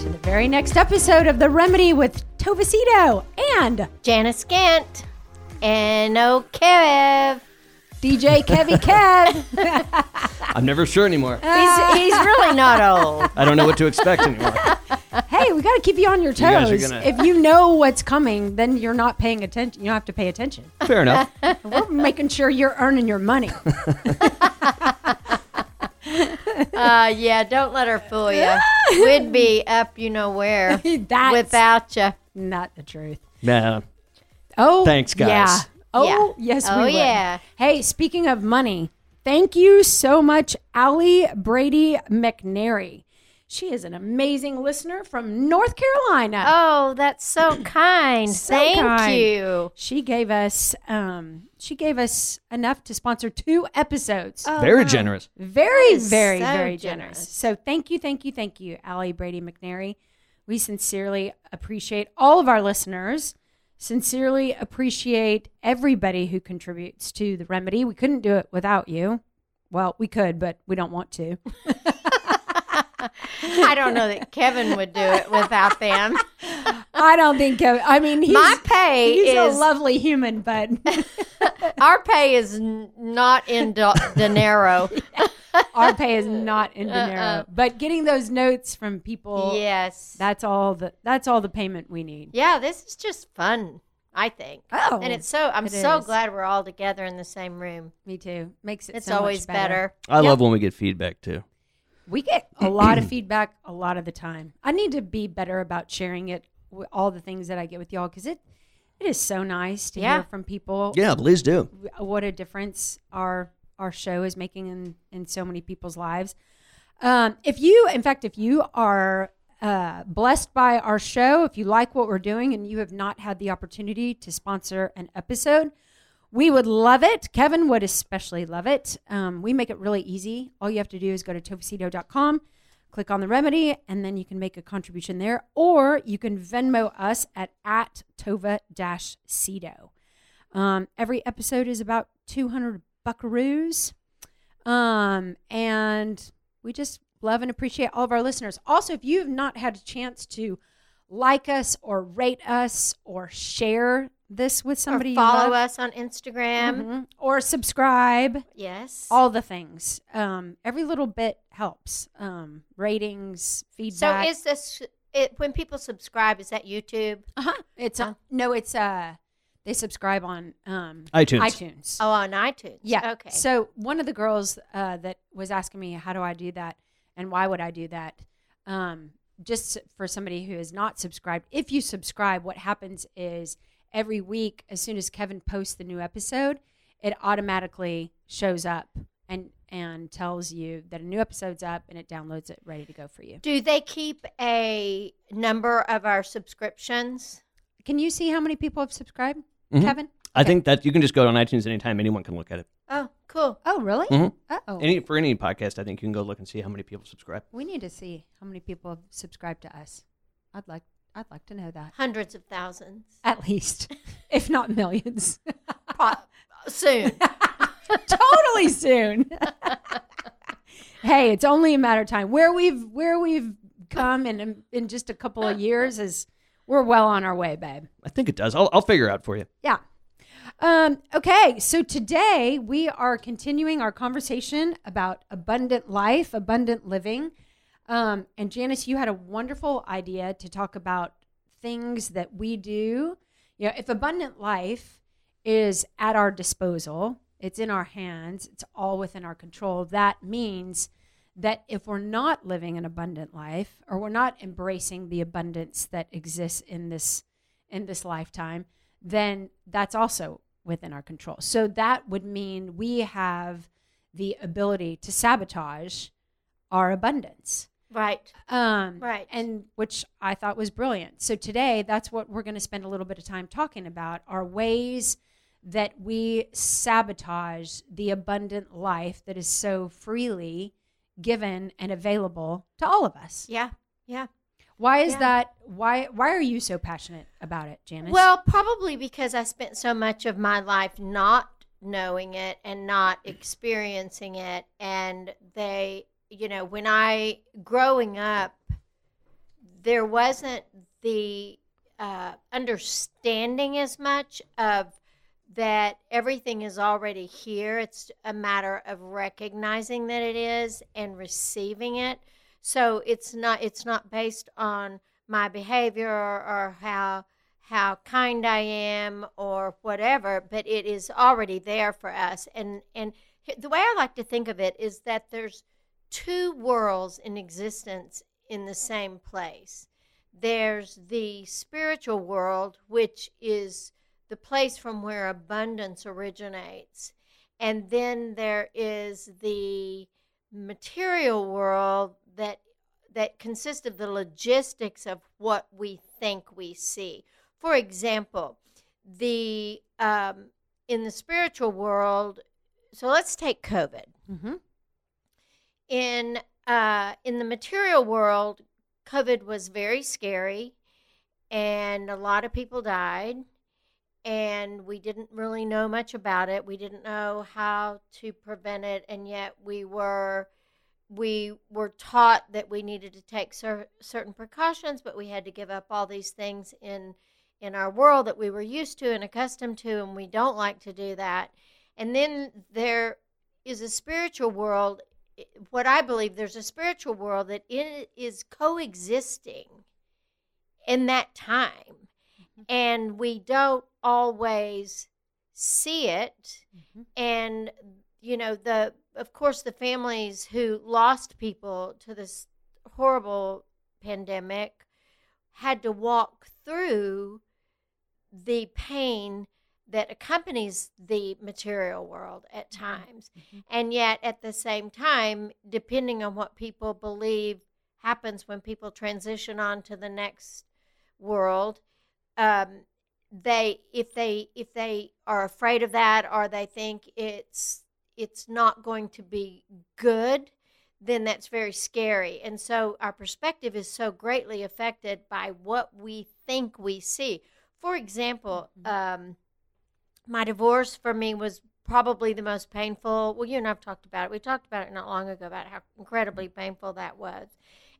to the very next episode of The Remedy with Tova Cito and Janice Scant and oh, Kev. DJ Kevy Kev. I'm never sure anymore. He's, he's really not old. I don't know what to expect anymore. hey, we got to keep you on your guys are toes. gonna- If you know what's coming, then you're not paying attention. You don't have to pay attention. Fair enough. We're making sure you're earning your money. Uh, yeah, don't let her fool you. We'd be up, you know where, That's without you. not the truth. Yeah. Oh, Thanks, guys. Yeah. Oh, Yeah. yes, Oh, we would. yeah. Hey, speaking of money, thank you so much, Allie Brady McNary. She is an amazing listener from North Carolina. Oh, that's so kind. So Thank kind. you. She gave us um she gave us enough to sponsor two episodes. Oh, very generous. very, very, so very generous. generous. So thank you, thank you, thank you, Allie Brady McNary. We sincerely appreciate all of our listeners. Sincerely appreciate everybody who contributes to the remedy. We couldn't do it without you. Well, we could, but we don't want to. I don't know that Kevin would do it without them. I don't think. Kevin, I mean, he's, My pay he's is a lovely human, but our pay is not in do- dinero. our pay is not in Uh-uh. dinero. But getting those notes from people, yes. that's all the that's all the payment we need. yeah, this is just fun. I think. Oh, and it's so I'm it so is. glad we're all together in the same room. me too. Makes it It's so much always better. I love when we get feedback too. We get a lot of feedback a lot of the time. I need to be better about sharing it with all the things that I get with y'all because it it is so nice to Yeah. hear from people Yeah, please do. what a difference our our show is making in in so many people's lives. Um, if you, in fact, if you are uh, blessed by our show, if you like what we're doing, and you have not had the opportunity to sponsor an episode, we would love it. Kevin would especially love it. Um, we make it really easy. All you have to do is go to tovacito.com, click on the remedy, and then you can make a contribution there, or you can Venmo us at at tova cito. Um, every episode is about 200 buckaroos. Um, and we just love and appreciate all of our listeners. Also, if you've not had a chance to like us or rate us or share this with somebody or follow you love, us on Instagram. Mhm. or subscribe, Yes. all the things. Um, every little bit helps. Um, ratings, feedback. so is this it when people subscribe is that YouTube? uh-huh. It's uh, no, it's uh, they subscribe on um iTunes. iTunes. Oh, on iTunes. Yeah. Okay. So one of the girls uh, that was asking me, how do I do that, and why would I do that? Um, just for somebody who is not subscribed, if you subscribe, what happens is every week, as soon as Kevin posts the new episode, it automatically shows up and and tells you that a new episode's up, and it downloads it ready to go for you. Do they keep a number of our subscriptions? Can you see how many people have subscribed, Mhm. Kevin? I think that you can just go on iTunes anytime. Anyone can look at it. Oh, cool. Oh, really? Mhm. Uh-oh. Any for any podcast, I think you can go look and see how many people subscribe. We need to see how many people have subscribed to us. I'd like I'd like to know that. Hundreds of thousands. At least, if not millions. Pro- soon. totally soon. hey, it's only a matter of time. Where we've where we've come in in just a couple of years is we're well on our way, babe. I think it does. I'll, I'll figure it out for you. Yeah. Um, okay, so today we are continuing our conversation about abundant life, abundant living. Um, and Janice, you had a wonderful idea to talk about things that we do. You know, if abundant life is at our disposal, it's in our hands, it's all within our control. That means that if we're not living an abundant life or we're not embracing the abundance that exists in this in this lifetime, then that's also within our control. So that would mean we have the ability to sabotage our abundance. Right. Um, Right. And which I thought was brilliant. So today, that's what we're going to spend a little bit of time talking about are ways that we sabotage the abundant life that is so freely given and available to all of us. Yeah. Yeah. Why is Yeah. that? Why Why are you so passionate about it, Janice? Well, probably because I spent so much of my life not knowing it and not experiencing it. And they, you know, when I, growing up, there wasn't the uh, understanding as much of that everything is already here. It's a matter of recognizing that it is and receiving it. So it's not it's not based on my behavior or, or how how kind I am or whatever, but it is already there for us. And and the way I like to think of it is that there's two worlds in existence in the same place. There's the spiritual world, which is the place from where abundance originates. And then there is the material world that that consists of the logistics of what we think we see. For example, the um, in the spiritual world. So let's take COVID. hmm In uh, in the material world, COVID was very scary, and a lot of people died, and we didn't really know much about it. We didn't know how to prevent it, and yet we were we were taught that we needed to take cer- certain precautions, but we had to give up all these things in in our world that we were used to and accustomed to, and we don't like to do that. And then there is a spiritual world. What I believe there's a spiritual world that it is coexisting in that time, and we don't always see it. Mhm. And you know the of course the families who lost people to this horrible pandemic had to walk through the pain that accompanies the material world at times. Mhm. And yet, at the same time, depending on what people believe happens when people transition on to the next world, um, they if they if they are afraid of that or they think it's it's not going to be good then that's very scary and so our perspective is so greatly affected by what we think we see for example um, my divorce for me was probably the most painful. Well you and i've talked about it. We talked about it not long ago about how incredibly painful that was.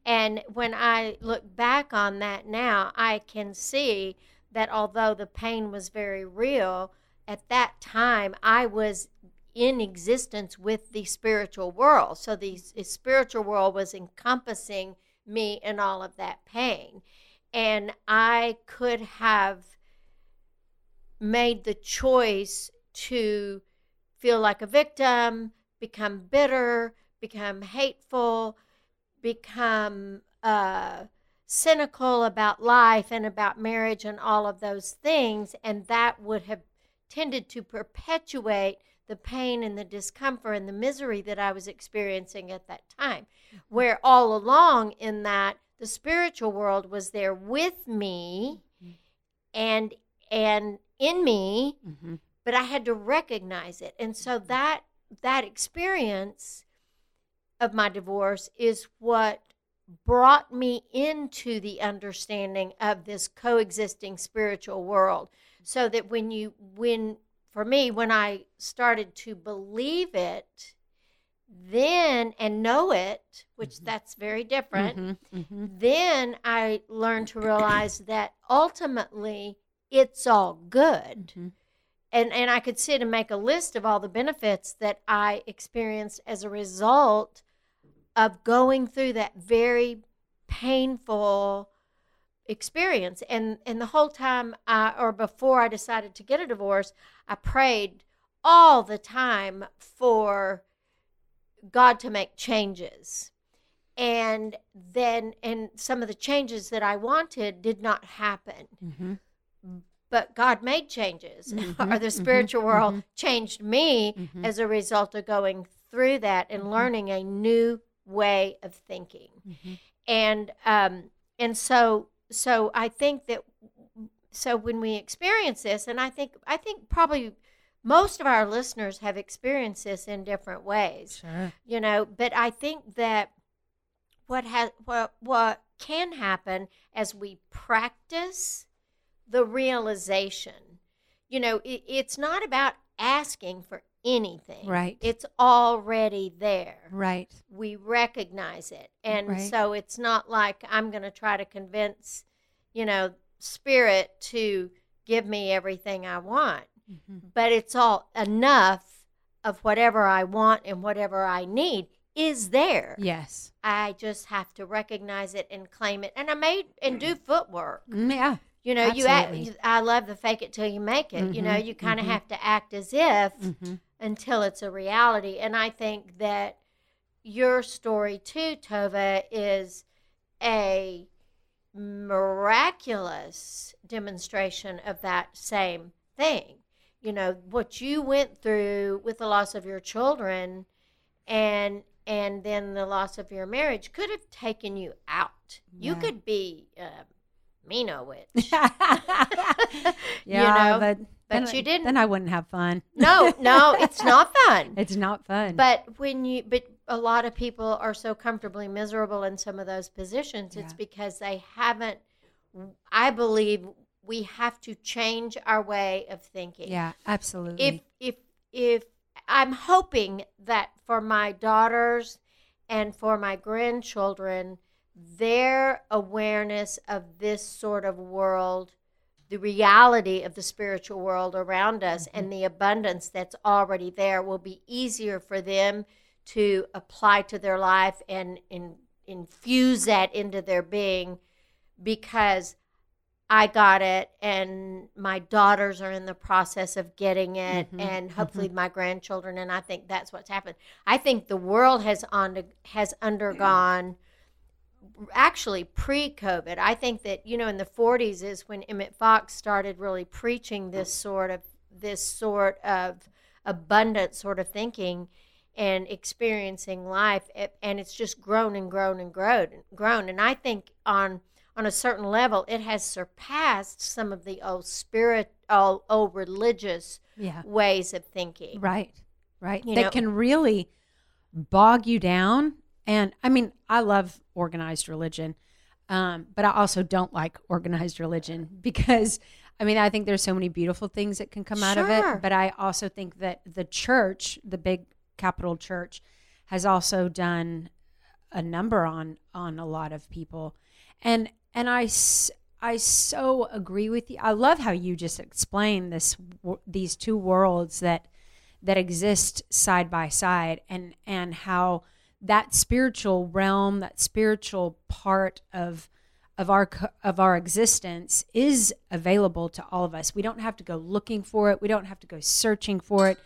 And when i look back on that now i can see that although the pain was very real at that time i was in existence with the spiritual world. So the, spiritual world was encompassing me in all of that pain. And i could have made the choice to feel like a victim, become bitter, become hateful, become uh, cynical about life and about marriage and all of those things. And that would have tended to perpetuate the pain and the discomfort and the misery that I was experiencing at that time. Where all along in that, the spiritual world was there with me and and in me Mhm. but I had to recognize it. And so that that experience of my divorce is what brought me into the understanding of this coexisting spiritual world. So that when you when for me when I started to believe it then and know it, which that's very different, Mhm. Mhm. then I learned to realize that ultimately it's all good Mhm. and and I could sit and make a list of all the benefits that I experienced as a result of going through that very painful experience and and the whole time I, or before I decided to get a divorce I prayed all the time for God to make changes and then and some of the changes that I wanted did not happen Mhm. But God made changes, Mhm, or the mhm, spiritual world mhm. changed me Mhm. as a result of going through that and Mhm. learning a new way of thinking and um and so so i think that so when we experience this and i think i think probably most of our listeners have experienced this in different ways Sure. you know but i think that what has what what can happen as we practice the realization you know it, it's not about asking for anything Right. it's already there Right. we recognize it and Right. so it's not like i'm going to try to convince you know spirit to give me everything i want Mhm. but it's all enough of whatever i want and whatever i need is there Yes. i just have to recognize it and claim it and i may and do footwork Mm, Yeah. You know you act, i love the fake it till you make it you know you kind of mhm. have to act as if hmm until it's a reality. And I think that your story too, Tova, is a miraculous demonstration of that same thing. You know, what you went through with the loss of your children and and then the loss of your marriage could have taken you out. You could be a Mino witch. yeah, you know, but but then- you didn't. Then I wouldn't have fun. no, no, it's not fun. It's not fun. But when you, but a lot of people are so comfortably miserable in some of those positions. It's because they haven't. I believe we have to change our way of thinking. yeah, absolutely. If if if I'm hoping that for my daughters and for my grandchildren, their awareness of this sort of world the reality of the spiritual world around us and the abundance that's already there will be easier for them to apply to their life and, and infuse that into their being because I got it and my daughters are in the process of getting it Mhm, and hopefully my grandchildren and I think that's what's happened. I think the world has on has undergone actually pre-COVID. I think that you know in the 40s is when Emmett Fox started really preaching this sort of this sort of abundant sort of thinking and experiencing life It- and it's just grown and grown and grown grown and I think on on a certain level it has surpassed some of the old spirit old, old religious yeah, ways of thinking. right, right. You That know- can really bog you down. And I mean, I love organized religion, um, but I also don't like organized religion because I mean, I think there's so many beautiful things that can come out of it. But I also think that the church, the big capital church, has also done a number on on a lot of people, and and I I so agree with you. I love how you just explained this these two worlds that that exist side by side, and and how that spiritual realm, that spiritual part of of our of our existence is available to all of us. We don't have to go looking for it. We don't have to go searching for it.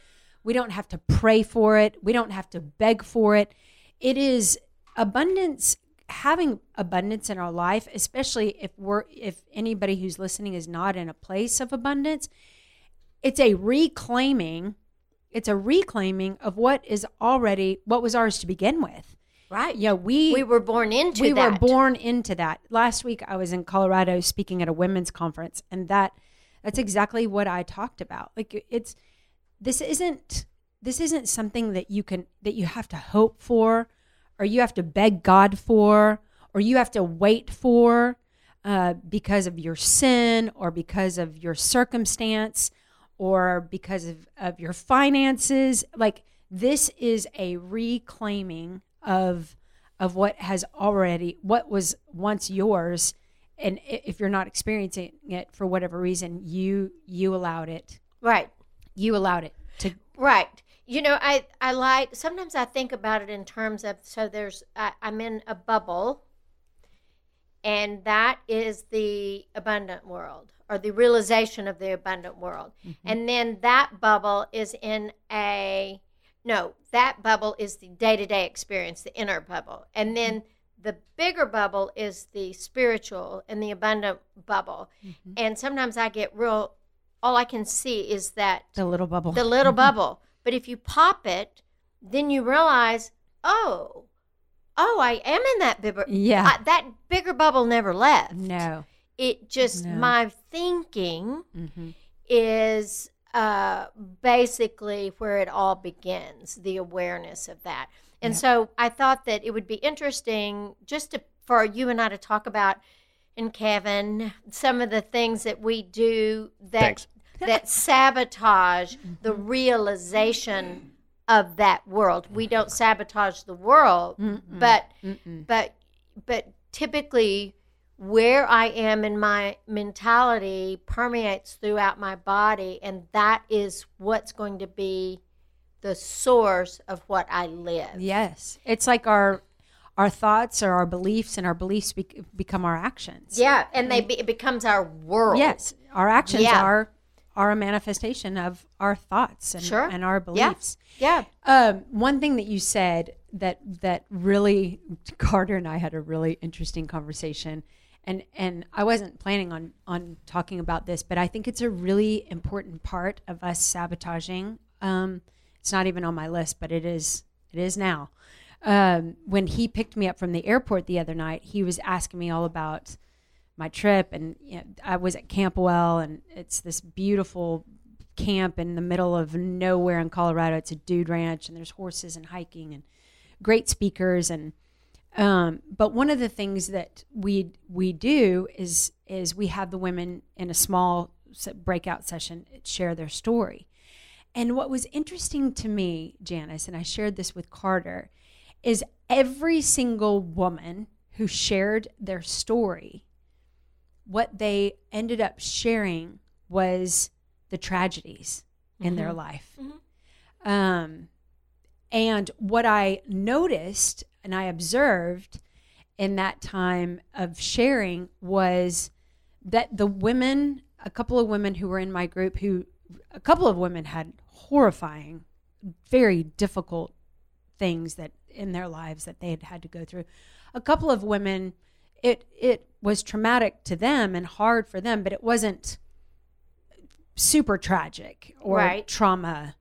We don't have to pray for it. We don't have to beg for it. It is abundance having abundance in our life, especially if we're if anybody who's listening is not in a place of abundance, it's a reclaiming it's a reclaiming of what is already what was ours to begin with. Right. Yeah, we We were born into that. we that. were born into that. Last week I was in Colorado speaking at a women's conference and that that's exactly what I talked about. Like it's this isn't this isn't something that you can that you have to hope for or you have to beg God for or you have to wait for uh, because of your sin or because of your circumstance or because of, of your finances. Like this is a reclaiming of of what has already what was once yours and if you're not experiencing it for whatever reason you you allowed it right. you allowed it to Right. You know, I I like sometimes I think about it in terms of so there's I, I'm in a bubble, and that is the abundant world or the realization of the abundant world, mm-hmm. and then that bubble is in a no that bubble is the day to day experience, the inner bubble, and mm-hmm. then the bigger bubble is the spiritual and the abundant bubble, mm-hmm. and sometimes I get real. All I can see is that the little bubble the little bubble. But if you pop it, then you realize, oh, oh, I am in that bigger. Yeah. I, that bigger bubble never left. no. It just No. my thinking Mm-hmm. is uh, basically where it all begins the awareness of that and Yep. so i thought that it would be interesting just to, for you and i to talk about and kevin some of the things that we do that Thanks. that sabotage the realization of that world we don't sabotage the world but Mm-mm. but but typically where I am in my mentality permeates throughout my body and that is what's going to be the source of what I live. Yes, it's like our our thoughts or our beliefs, and our beliefs bec become our actions. Yeah, and they be, it becomes our world. Yes, our actions Yeah. are are a manifestation of our thoughts and, Sure. and our Yeah. beliefs. Yeah. Um, one thing that you said that that really Carter and I had a really interesting conversation, and and I wasn't planning on on talking about this, but I think it's a really important part of us sabotaging. Um, it's not even on my list, but it is. It is now. Um, when he picked me up from the airport the other night, he was asking me all about my trip, and you know, I was at Campwell, and it's this beautiful camp in the middle of nowhere in Colorado. It's a dude ranch, and there's horses and hiking and great speakers. And um, but one of the things that we we do is is we have the women in a small breakout session share their story. And what was interesting to me, Janice, and I shared this with Carter, is every single woman who shared their story, what they ended up sharing was the tragedies in their life. Mhm. Um, and what I noticed and I observed in that time of sharing was that the women, a couple of women who were in my group, who a couple of women had horrifying, very difficult things that in their lives that they had had to go through. A couple of women, it it was traumatic to them and hard for them, but it wasn't super tragic or Right. trauma.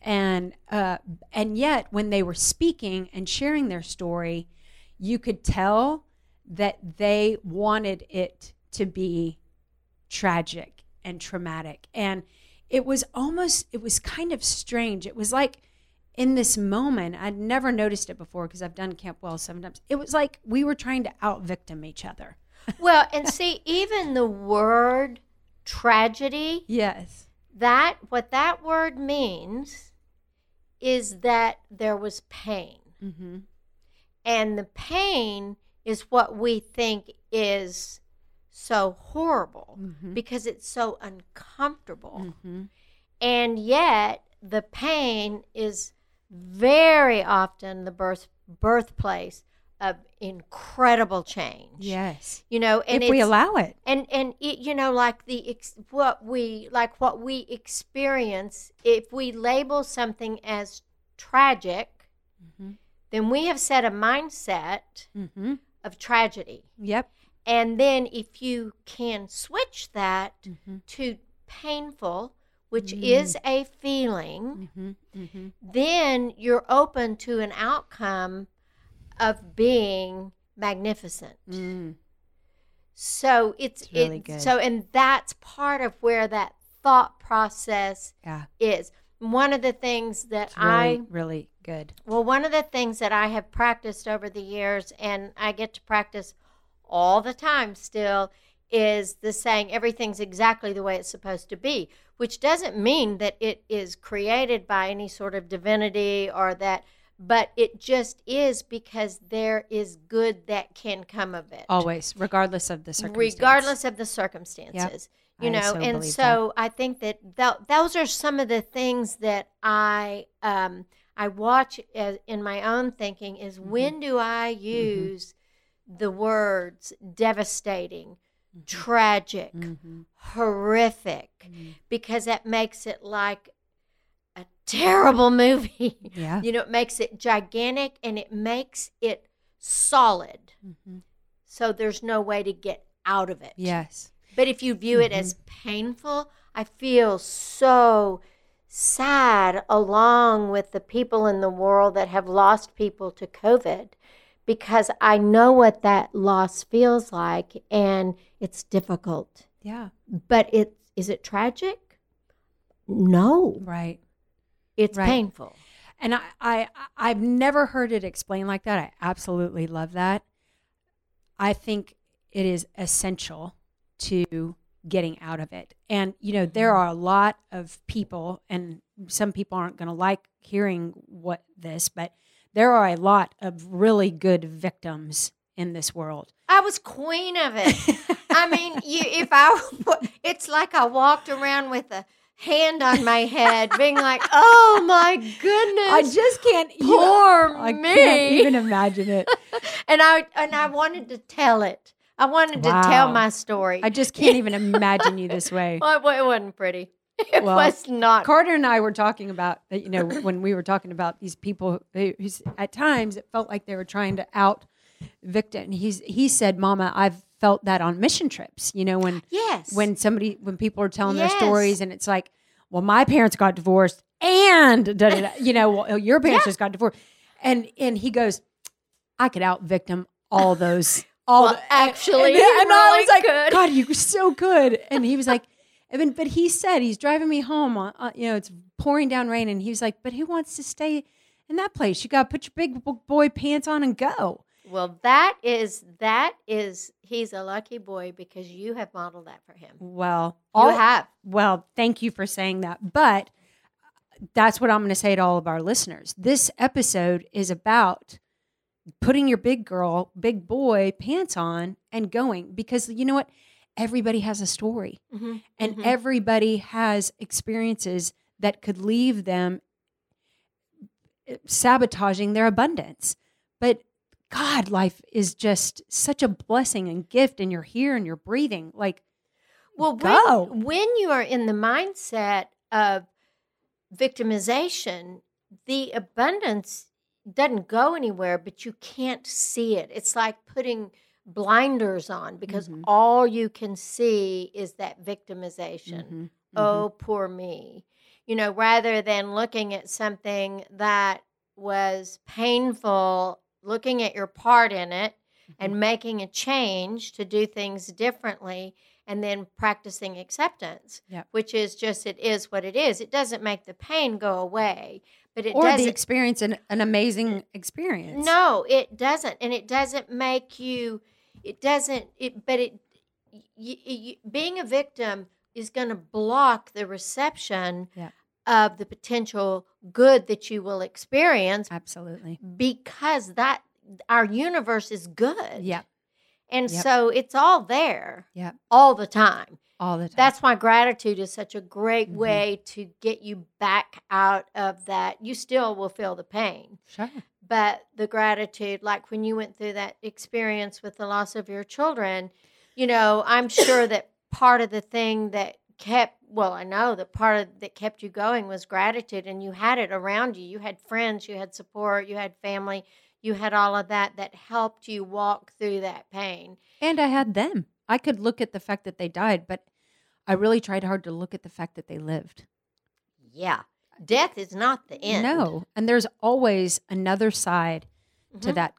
And uh, and yet, when they were speaking and sharing their story, you could tell that they wanted it to be tragic and traumatic. And it was almost, it was kind of strange. It was like in this moment, I'd never noticed it before because I've done Camp Well seven times. It was like we were trying to out victim each other. Well, and see even the word tragedy Yes. that what that word means is that there was pain Mm-hmm. and the pain is what we think is so horrible Mhm. because it's so uncomfortable Mm-hmm. and yet the pain is very often the birth birthplace of incredible change Yes. you know and if we allow it. and and it, you know like the ex, what we like what we experience if we label something as tragic Mhm. then we have set a mindset Mm-hmm. of tragedy Yep. and then if you can switch that Mm-hmm. to painful which Mm. is a feeling Mm-hmm. Mm-hmm. then you're open to an outcome of being magnificent Mm. So it's, It's really it- good. so and that's part of where that thought process Yeah. is. One of the things that really, I really good. well, one of the things that I have practiced over the years, and I get to practice all the time still, is the saying everything's exactly the way it's supposed to be, which doesn't mean that it is created by any sort of divinity or that, but it just is because there is good that can come of it Always, regardless of the circumstance. regardless of the circumstances you I know so and so i think that th- those are some of the things that i um i watch as, in my own thinking is Mm-hmm. when do i use the words devastating tragic Mm-hmm. horrific because that makes it like a terrible movie Yeah. you know it makes it gigantic and it makes it solid Mm-hmm. so there's no way to get out of it. Yes. But if you view it as painful, I feel so sad along with the people in the world that have lost people to COVID because I know what that loss feels like and it's difficult. Yeah. But it is it tragic? No, Right. It's Right. painful. And I, I I've never heard it explained like that. I absolutely love that. I think it is essential to getting out of it. And you know, there mm-hmm. are a lot of people and some people aren't going to like hearing what this, but there are a lot of really good victims in this world. I was queen of it. I mean, you if I it's like I walked around with a hand on my head being like, "Oh my goodness." I just can't even- Poor I me. can't even imagine it. and I and I wanted to tell it. I wanted to tell my story. I just can't even imagine you this way. well, it wasn't pretty. It Well, was not. Carter and I were talking about, that, you know, when we were talking about these people who, at times it felt like they were trying to out victim. And he's he said, "Mama, I've felt that on mission trips. You know, when yes. when somebody when people are telling Yes. their stories and it's like, well, my parents got divorced and you know, well, your parents Yeah. just got divorced, and and he goes, I could out victim all those." All Well, the, actually, and, you and I was like, could. God, you were so good. And he was like, I mean, but he said he's driving me home. On, uh, you know, it's pouring down rain, and he was like, "But who wants to stay in that place? You got to put your big boy pants on and go." Well, that is that is he's a lucky boy because you have modeled that for him. Well, You have. well, thank you for saying that. But that's what I'm going to say to all of our listeners. This episode is about putting your big girl, big boy pants on and going because you know what? Everybody has a story. Mhm, and mhm. everybody has experiences that could leave them eh, sabotaging their abundance. But God, life is just such a blessing and gift, and you're here and you're breathing. Like, Well, Go. when, when you are in the mindset of victimization, the abundance doesn't go anywhere, but you can't see it. It's like putting blinders on because Mhm. all you can see is that victimization. mhm, mhm. Oh, poor me. You know, rather than looking at something that was painful, looking at your part in it mm-hmm. and making a change to do things differently and then practicing acceptance, Yep. which is just it is what it is. It doesn't make the pain go away, but it or doesn't experience an, an amazing experience. no, it doesn't, and it doesn't make you. It doesn't. It, but it. Y- y- being a victim is going to block the reception Yeah. Of the potential good that you will experience absolutely. because that our universe is good. Yeah, and Yep. so it's all there. Yeah. all the time. all the time. That's why gratitude is such a great Mhm. way to get you back out of that. You still will feel the pain sure. but the gratitude like when you went through that experience with the loss of your children you know i'm sure that part of the thing that kept well i know that part of that kept you going was gratitude and you had it around you you had friends you had support you had family you had all of that that helped you walk through that pain And I had them. I could look at the fact that they died, but I really tried hard to look at the fact that they lived. yeah death is not the end No, and there's always another side to Mhm. that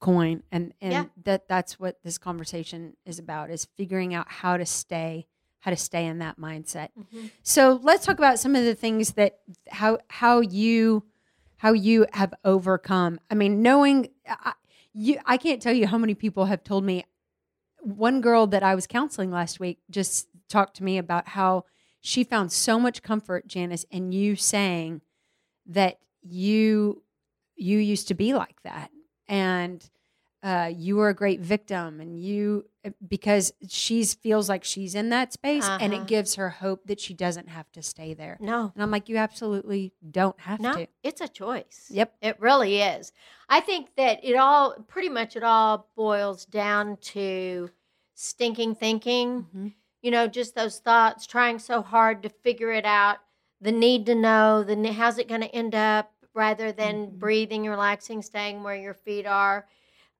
coin, and and Yeah. that that's what this conversation is about: is figuring out how to stay how to stay in that mindset. Mhm. So let's talk about some of the things that how how you how you have overcome. I mean, knowing I, you, I can't tell you how many people have told me. One girl that I was counseling last week just talked to me about how she found so much comfort, Janice, in you saying that you you used to be like that and uh, you were a great victim and you because she feels like she's in that space and Uh-huh. it gives her hope that she doesn't have to stay there no and i'm like you absolutely don't have no to it's a choice yep It really is. I think that it all, pretty much, it all boils down to stinking thinking. Mhm. You know, just those thoughts, trying so hard to figure it out, the need to know, the how's it going to end up, rather than Mhm. breathing, relaxing, staying where your feet are.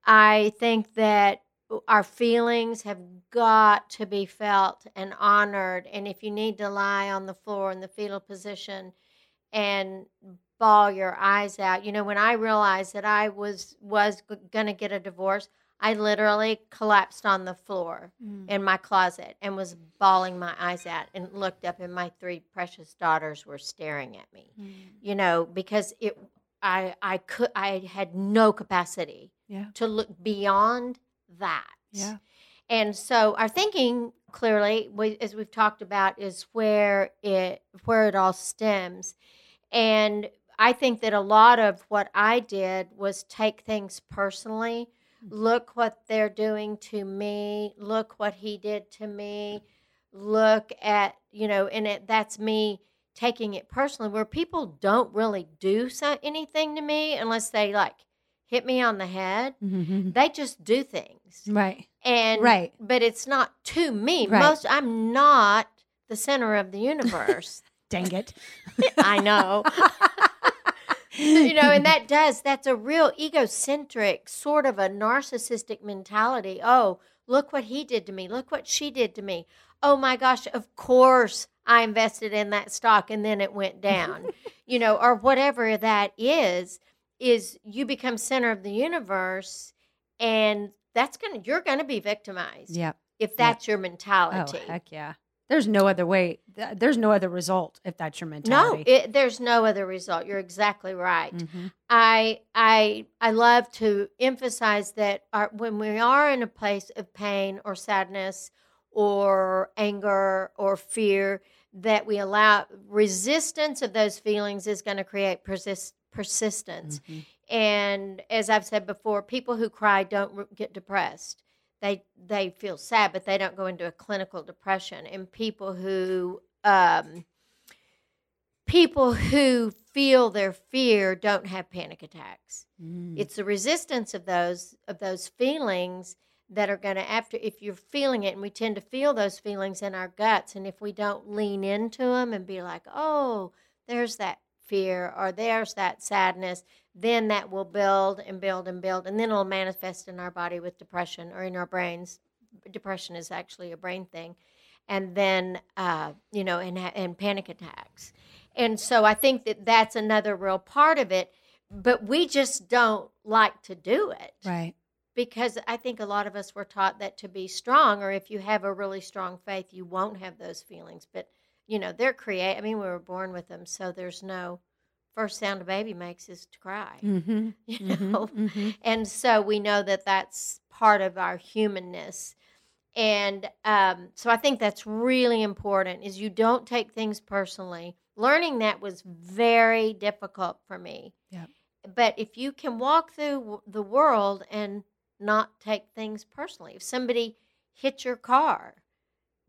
I think that our feelings have got to be felt and honored. And if you need to lie on the floor in the fetal position and bawl your eyes out. You know, when I realized that I was was going to get a divorce, I literally collapsed on the floor Mm. in my closet and was bawling my eyes out and looked up and my three precious daughters were staring at me. Mm. You know, because it I I could I had no capacity Yeah. to look beyond that. Yeah. And so our thinking clearly, we, as we've talked about, is where it where it all stems. And I think that a lot of what I did was take things personally. Hmm. Look what they're doing to me. Look what he did to me. Look at you know, and it, that's me taking it personally. Where people don't really do so, anything to me unless they like hit me on the head. Mhm. They just do things Right. and Right. but it's not to me Right. most i'm not the center of the universe Dang it. i know you know and that does that's a real egocentric sort of a narcissistic mentality oh look what he did to me look what she did to me oh my gosh of course i invested in that stock and then it went down you know or whatever that is is you become center of the universe and that's gonna you're gonna be victimized yeah. if that's your mentality Oh, heck yeah. There's no other way. There's no other result if that's your no mentality. it, there's no other result you're exactly right Mhm. I I I love to emphasize that our, when we are in a place of pain or sadness or anger or fear, that we allow resistance of those feelings is going to create persist, persistence. Mhm. And as I've said before, people who cry don't get depressed. They they feel sad, but they don't go into a clinical depression. And people who um, people who feel their fear don't have panic attacks. Mm. It's the resistance of those of those feelings that are going to after if you're feeling it and we tend to feel those feelings in our guts and if we don't lean into them and be like, "Oh, there's that fear or there's that sadness," then that will build and build and build and then it'll manifest in our body with depression or in our brains. Depression is actually a brain thing. And then uh, you know, and and panic attacks. And so I think that that's another real part of it but we just don't like to do it Right. because I think a lot of us were taught that to be strong, or if you have a really strong faith, you won't have those feelings. But you know, they're create. I mean, we were born with them, so there's no first sound a baby makes is to cry. Mm-hmm. You Mhm. know, Mhm. and so we know that that's part of our humanness. And um, so I think that's really important is you don't take things personally. Learning that was very difficult for me. Yep. But if you can walk through w- the world and not take things personally, if somebody hit your car,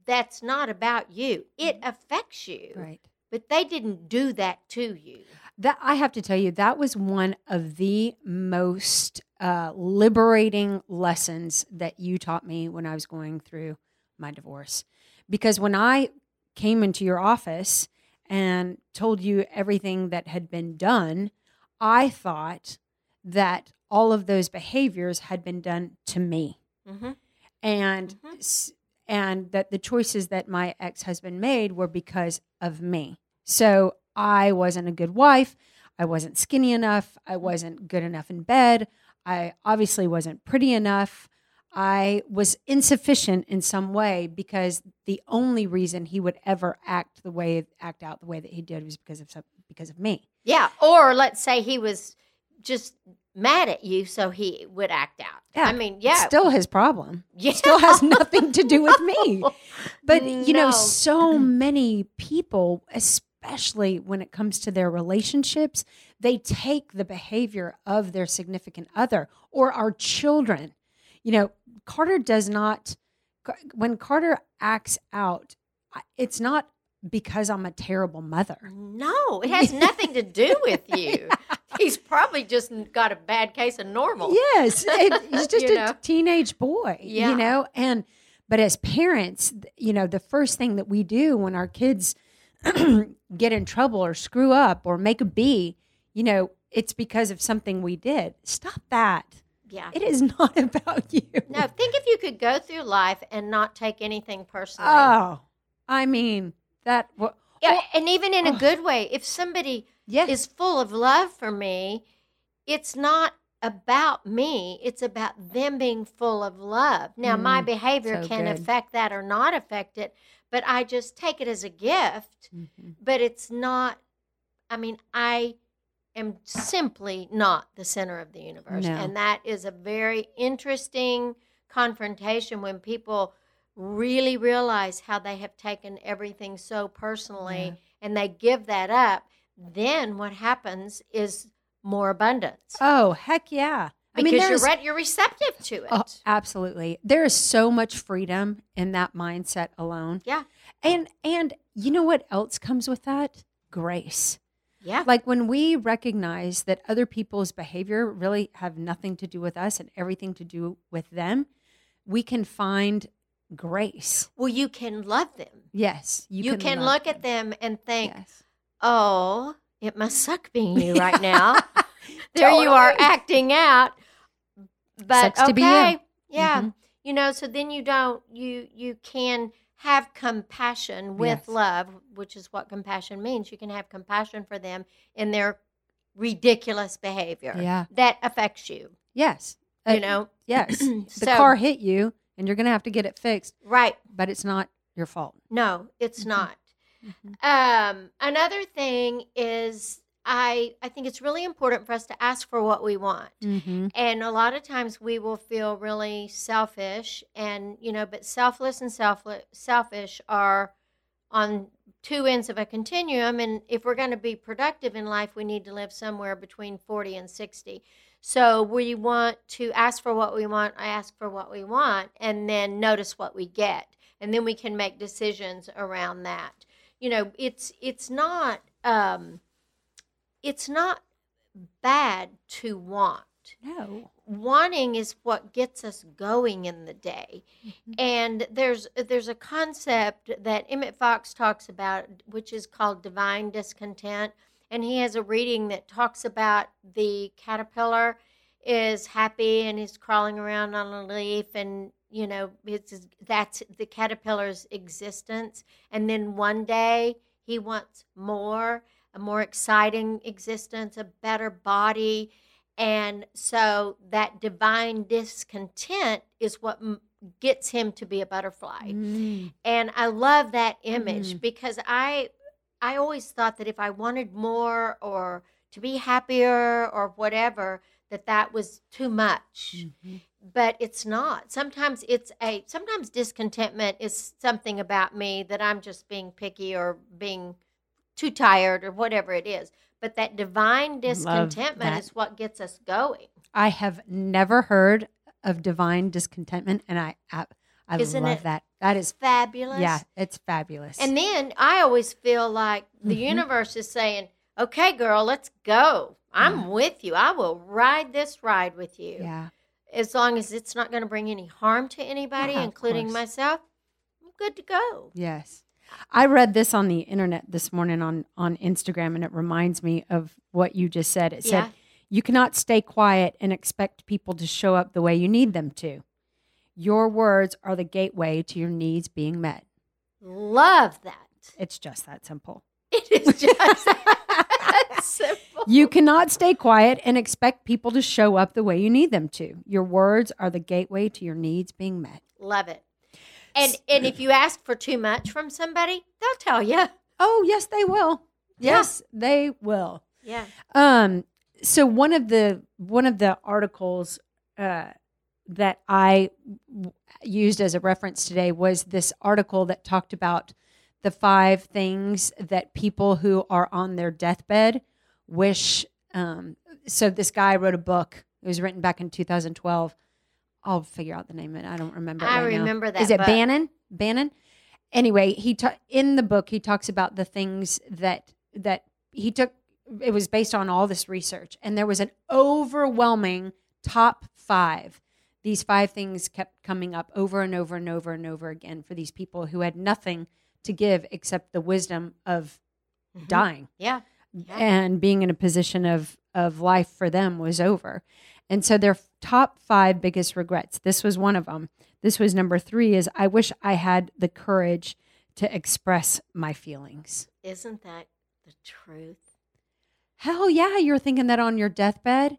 that's not about you. It affects you, Right. but they didn't do that to you. That I have to tell you, that was one of the most uh, liberating lessons that you taught me when I was going through my divorce. Because when I came into your office and told you everything that had been done, I thought that all of those behaviors had been done to me. Mm-hmm. and Mhm. And that the choices that my ex-husband made were because of me. So I wasn't a good wife. I wasn't skinny enough. I wasn't good enough in bed. I obviously wasn't pretty enough. I was insufficient in some way because the only reason he would ever act the way act out the way that he did was because of some, because of me. Yeah, or let's say he was just mad at you, so he would act out. Yeah, I mean, yeah, still his problem. yeah. Still has nothing to do with me. But you know, so many people, especially when it comes to their relationships, they take the behavior of their significant other or our children. You know, Carter does not when Carter acts out, it's not because I'm a terrible mother. No, it has nothing to do with you. He's probably just got a bad case of normal. Yes, it, he's just a know? teenage boy, Yeah. you know. And but as parents, you know, the first thing that we do when our kids get in trouble or screw up or make a B, you know, it's because of something we did. Stop that. Yeah. It is not about you. No, think if you could go through life and not take anything personally. Oh, I mean that. yeah, oh, and even in a oh. good way, if somebody Yeah. is full of love for me, it's not about me. It's about them being full of love. Now, my Mm, behavior so can good. affect that or not affect it, but I just take it as a gift. Mhm. But it's not, I mean, I am simply not the center of the universe. No. And that is a very interesting confrontation when people really realize how they have taken everything so personally Yeah. and they give that up. Then what happens is more abundance Oh, heck yeah. I mean, you're re- you're receptive to oh, it. Oh, absolutely. There is so much freedom in that mindset alone. Yeah. And and you know what else comes with that? Grace. yeah, Like when we recognize that other people's behavior really have nothing to do with us and everything to do with them, we can find grace. well, you can love them. Yes, You, can, love look at them and think, Yes. oh, it must suck being you right now. there you are acting out. But Sucks okay, to be you. yeah, Mhm. you know. So then you don't you you can have compassion with Yes. love, which is what compassion means. You can have compassion for them in their ridiculous behavior Yeah. that affects you. Yes. You Uh, know, Yes. the So- car hit you and you're going to have to get it fixed, right? but it's not your fault. No, it's Mhm. not. Mhm. Um, another thing is I I think it's really important for us to ask for what we want. Mm-hmm. And a lot of times we will feel really selfish and you know, but selfless and selfless selfish are on two ends of a continuum and if we're going to be productive in life, we need to live somewhere between 40 and 60. So we want to ask for what we want, I ask for what we want and then notice what we get. And then we can make decisions around that. You know, it's it's not um it's not bad to want No. wanting is what gets us going in the day Mm-hmm. and there's there's a concept that emmett fox talks about which is called divine discontent and he has a reading that talks about the caterpillar is happy and he's crawling around on a leaf and you know it's that's the caterpillar's existence and then one day he wants more a more exciting existence a better body and so that divine discontent is what m- gets him to be a butterfly. Mm. And I love that image Mhm. because I I always thought that if I wanted more or to be happier or whatever that that was too much. Mhm. But it's not. Sometimes it's a sometimes discontentment is something about me that I'm just being picky or being too tired or whatever it is. But that divine discontentment that. is what gets us going. I have never heard of divine discontentment, and I I, Isn't love it that. That is Fabulous. yeah, it's fabulous. And then I always feel like the Mhm. universe is saying, okay, girl, let's go. I'm Yeah. with you. I will ride this ride with you. yeah, As long as it's not going to bring any harm to anybody, Yeah, including myself, I'm good to go. yes. I read this on the internet this morning on on Instagram, and it reminds me of what you just said. It Yeah. said you cannot stay quiet and expect people to show up the way you need them to. Your words are the gateway to your needs being met. Love that. It's just that simple. It is just that simple. You cannot stay quiet and expect people to show up the way you need them to. Your words are the gateway to your needs being met. Love it. And and if you ask for too much from somebody, they'll tell you. Oh, yes, they will. Yeah. Yes, they will. Yeah. Um, so one of the one of the articles uh, that I w- used as a reference today was this article that talked about the five things that people who are on their deathbed wish. Um, so this guy wrote a book. It was written back in 2012. I'll figure out the name of it. I don't remember. I right now. remember that Is it book. Bannon? Bannon. Anyway, he ta- in the book he talks about the things that that he took. It was based on all this research, and there was an overwhelming top five. These five things kept coming up over and over and over and over again for these people who had nothing to give except the wisdom of Mhm. dying Yeah. Yeah. and being in a position of of life for them was over. And so their top 5 biggest regrets. This was one of them. This was number 3 is I wish I had the courage to express my feelings. Isn't that the truth? Hell yeah, you're thinking that on your deathbed.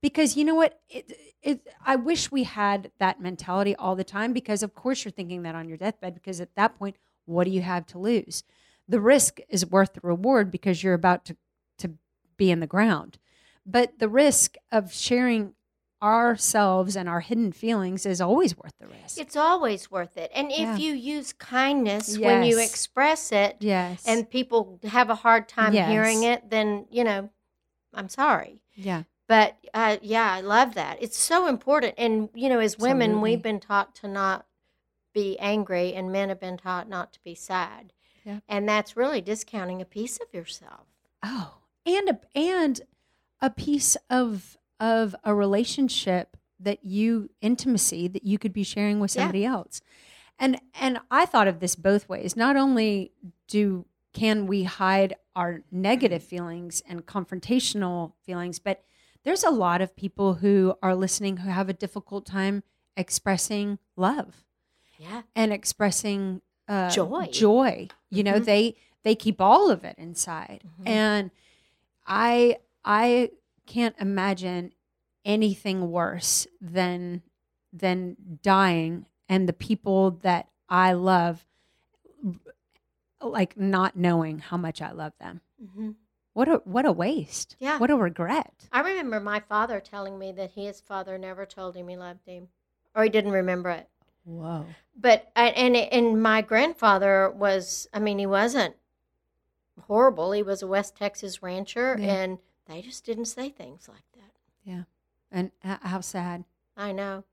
Because you know what? It, it, I wish we had that mentality all the time because, of course, you're thinking that on your deathbed because at that point, what do you have to lose? The risk is worth the reward because you're about to, to be in the ground. But the risk of sharing ourselves and our hidden feelings is always worth the risk. It's always worth it. And if Yeah. you use kindness when you express it yes. and people have a hard time Yes. hearing it, then, you know, I'm sorry. yeah. But uh, yeah, I love that. It's so important. And, you know, as women, Absolutely. we've been taught to not be angry, and men have been taught not to be sad. Yeah. And that's really discounting a piece of yourself. Oh, and a, and a piece of of a relationship that you intimacy that you could be sharing with Yeah. somebody else. And and I thought of this both ways. Not only do can we hide our negative feelings and confrontational feelings, but there's a lot of people who are listening who have a difficult time expressing love Yeah. and expressing uh, Joy. Joy, you know, Mhm. they they keep all of it inside, Mhm. and I I can't imagine anything worse than than dying and the people that I love, like not knowing how much I love them. hmm What a what a waste. Yeah. What a regret. I remember my father telling me that his father never told him he loved him, or he didn't remember it. Whoa. But and and my grandfather was, I mean, he wasn't horrible. He was a West Texas rancher, Yeah. and they just didn't say things like that. Yeah. And how sad. I know.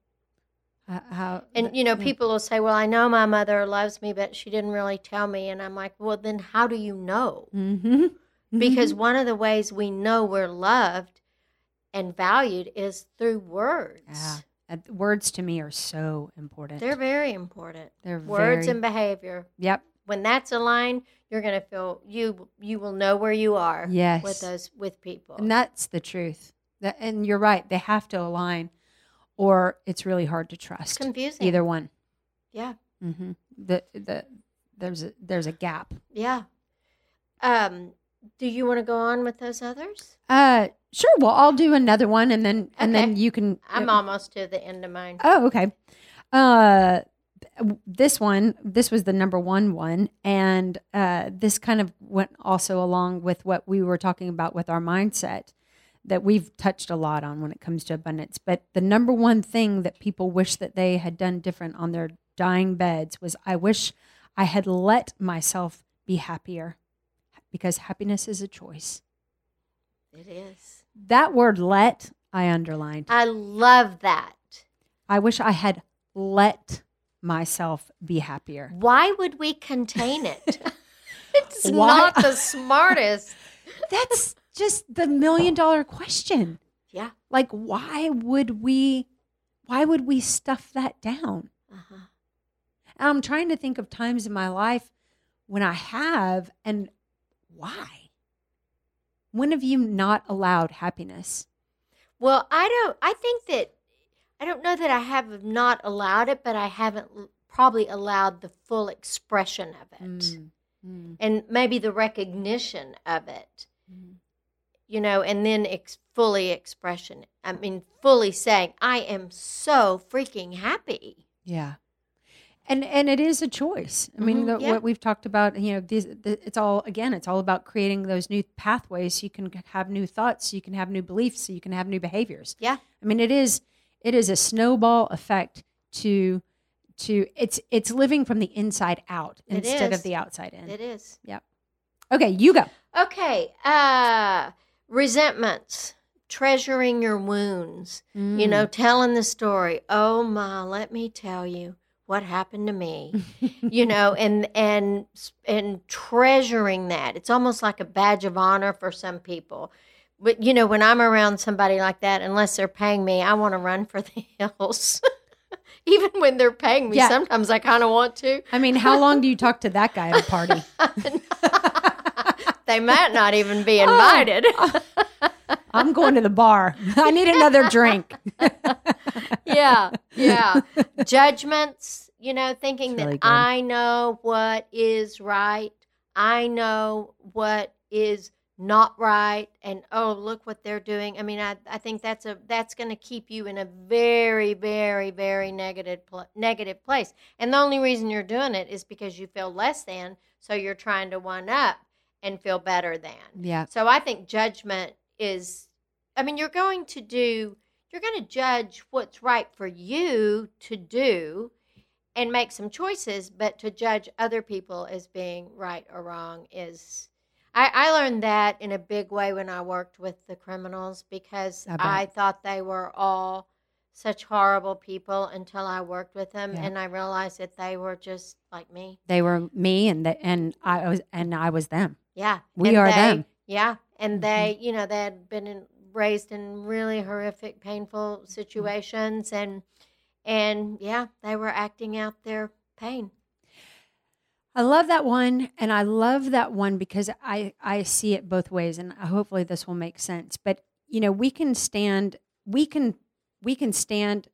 How, how And you know, yeah. people will say, "Well, I know my mother loves me, but she didn't really tell me." And I'm like, "Well, then how do you know?" Mm-hmm. Mhm. Because one of the ways we know we're loved and valued is through words. Yeah. Uh, words to me are so important. They're very important. They're Words very, and behavior. Yep. When that's aligned, you're going to feel you you will know where you are Yes. with those with people. And that's the truth. That, and you're right. They have to align, or it's really hard to it's trust confusing. either one. Yeah. Mm-hmm. The the there's a there's a gap. Yeah. Um do you want to go on with those others? Uh, sure. Well, I'll do another one, and then and then you can. I'm almost to the end of mine. Oh, okay. Uh, this one, this was the number one one, and uh, this kind of went also along with what we were talking about with our mindset that we've touched a lot on when it comes to abundance. But the number one thing that people wish that they had done different on their dying beds was, I wish I had let myself be happier, because happiness is a choice. It is. That word "let" I underlined. I love that. I wish I had let myself be happier. Why would we contain it? it's Why- not the smartest. That's just the million dollar question. Yeah. Like why would we why would we stuff that down? Uh-huh. I'm trying to think of times in my life when I have and why? When have you not allowed happiness? Well, I don't. I think that I don't know that I have not allowed it, but I haven't probably allowed the full expression of it, Mm, mm, and maybe the recognition of it. mm. You know, and then ex- fully expression. I mean, fully saying, "I am so freaking happy." Yeah. And and it is a choice. I mean, Mhm, the, yeah. what we've talked about, you know, these, the, it's all again, it's all about creating those new pathways. So you can have new thoughts, so you can have new beliefs, so you can have new behaviors. Yeah. I mean, it is it is a snowball effect to to it's it's living from the inside out It instead is. of the outside in. It is. Yep. Okay, you go. Okay. Uh, resentments, treasuring your wounds. you Mm. know, telling the story. Oh my, let me tell you what happened to me. you know, and and and treasuring that. It's almost like a badge of honor for some people. But you know, when I'm around somebody like that, unless they're paying me, I want to run for the hills. Even when they're paying me, Yeah. sometimes I kind of want to. I mean, how long do you talk to that guy at a party? they might not even be Oh. I'm going to the bar. I need another drink. yeah, yeah. Judgments, you know, thinking It's that good. I know what is right, I know what is not right and oh look what they're doing i mean i, I think that's a that's going to keep you in a very very very negative pl- negative place and the only reason you're doing it is because you feel less than so you're trying to one up and feel better than Yeah. so i think judgment is i mean you're going to do you're going to judge what's right for you to do and make some choices but to judge other people as being right or wrong is I, I learned that in a big way when I worked with the criminals because I. I, thought they were all such horrible people until I worked with them Yeah. and I realized that they were just like me. They were me and the, and I was and I was them. Yeah. We and are they- them. Yeah. And Mhm. they, you know, they had been in, raised in really horrific, painful situations and and yeah, they were acting out their pain. I love that one, and I love that one because I I see it both ways, and hopefully this will make sense. But you know, we can stand, we can we can stand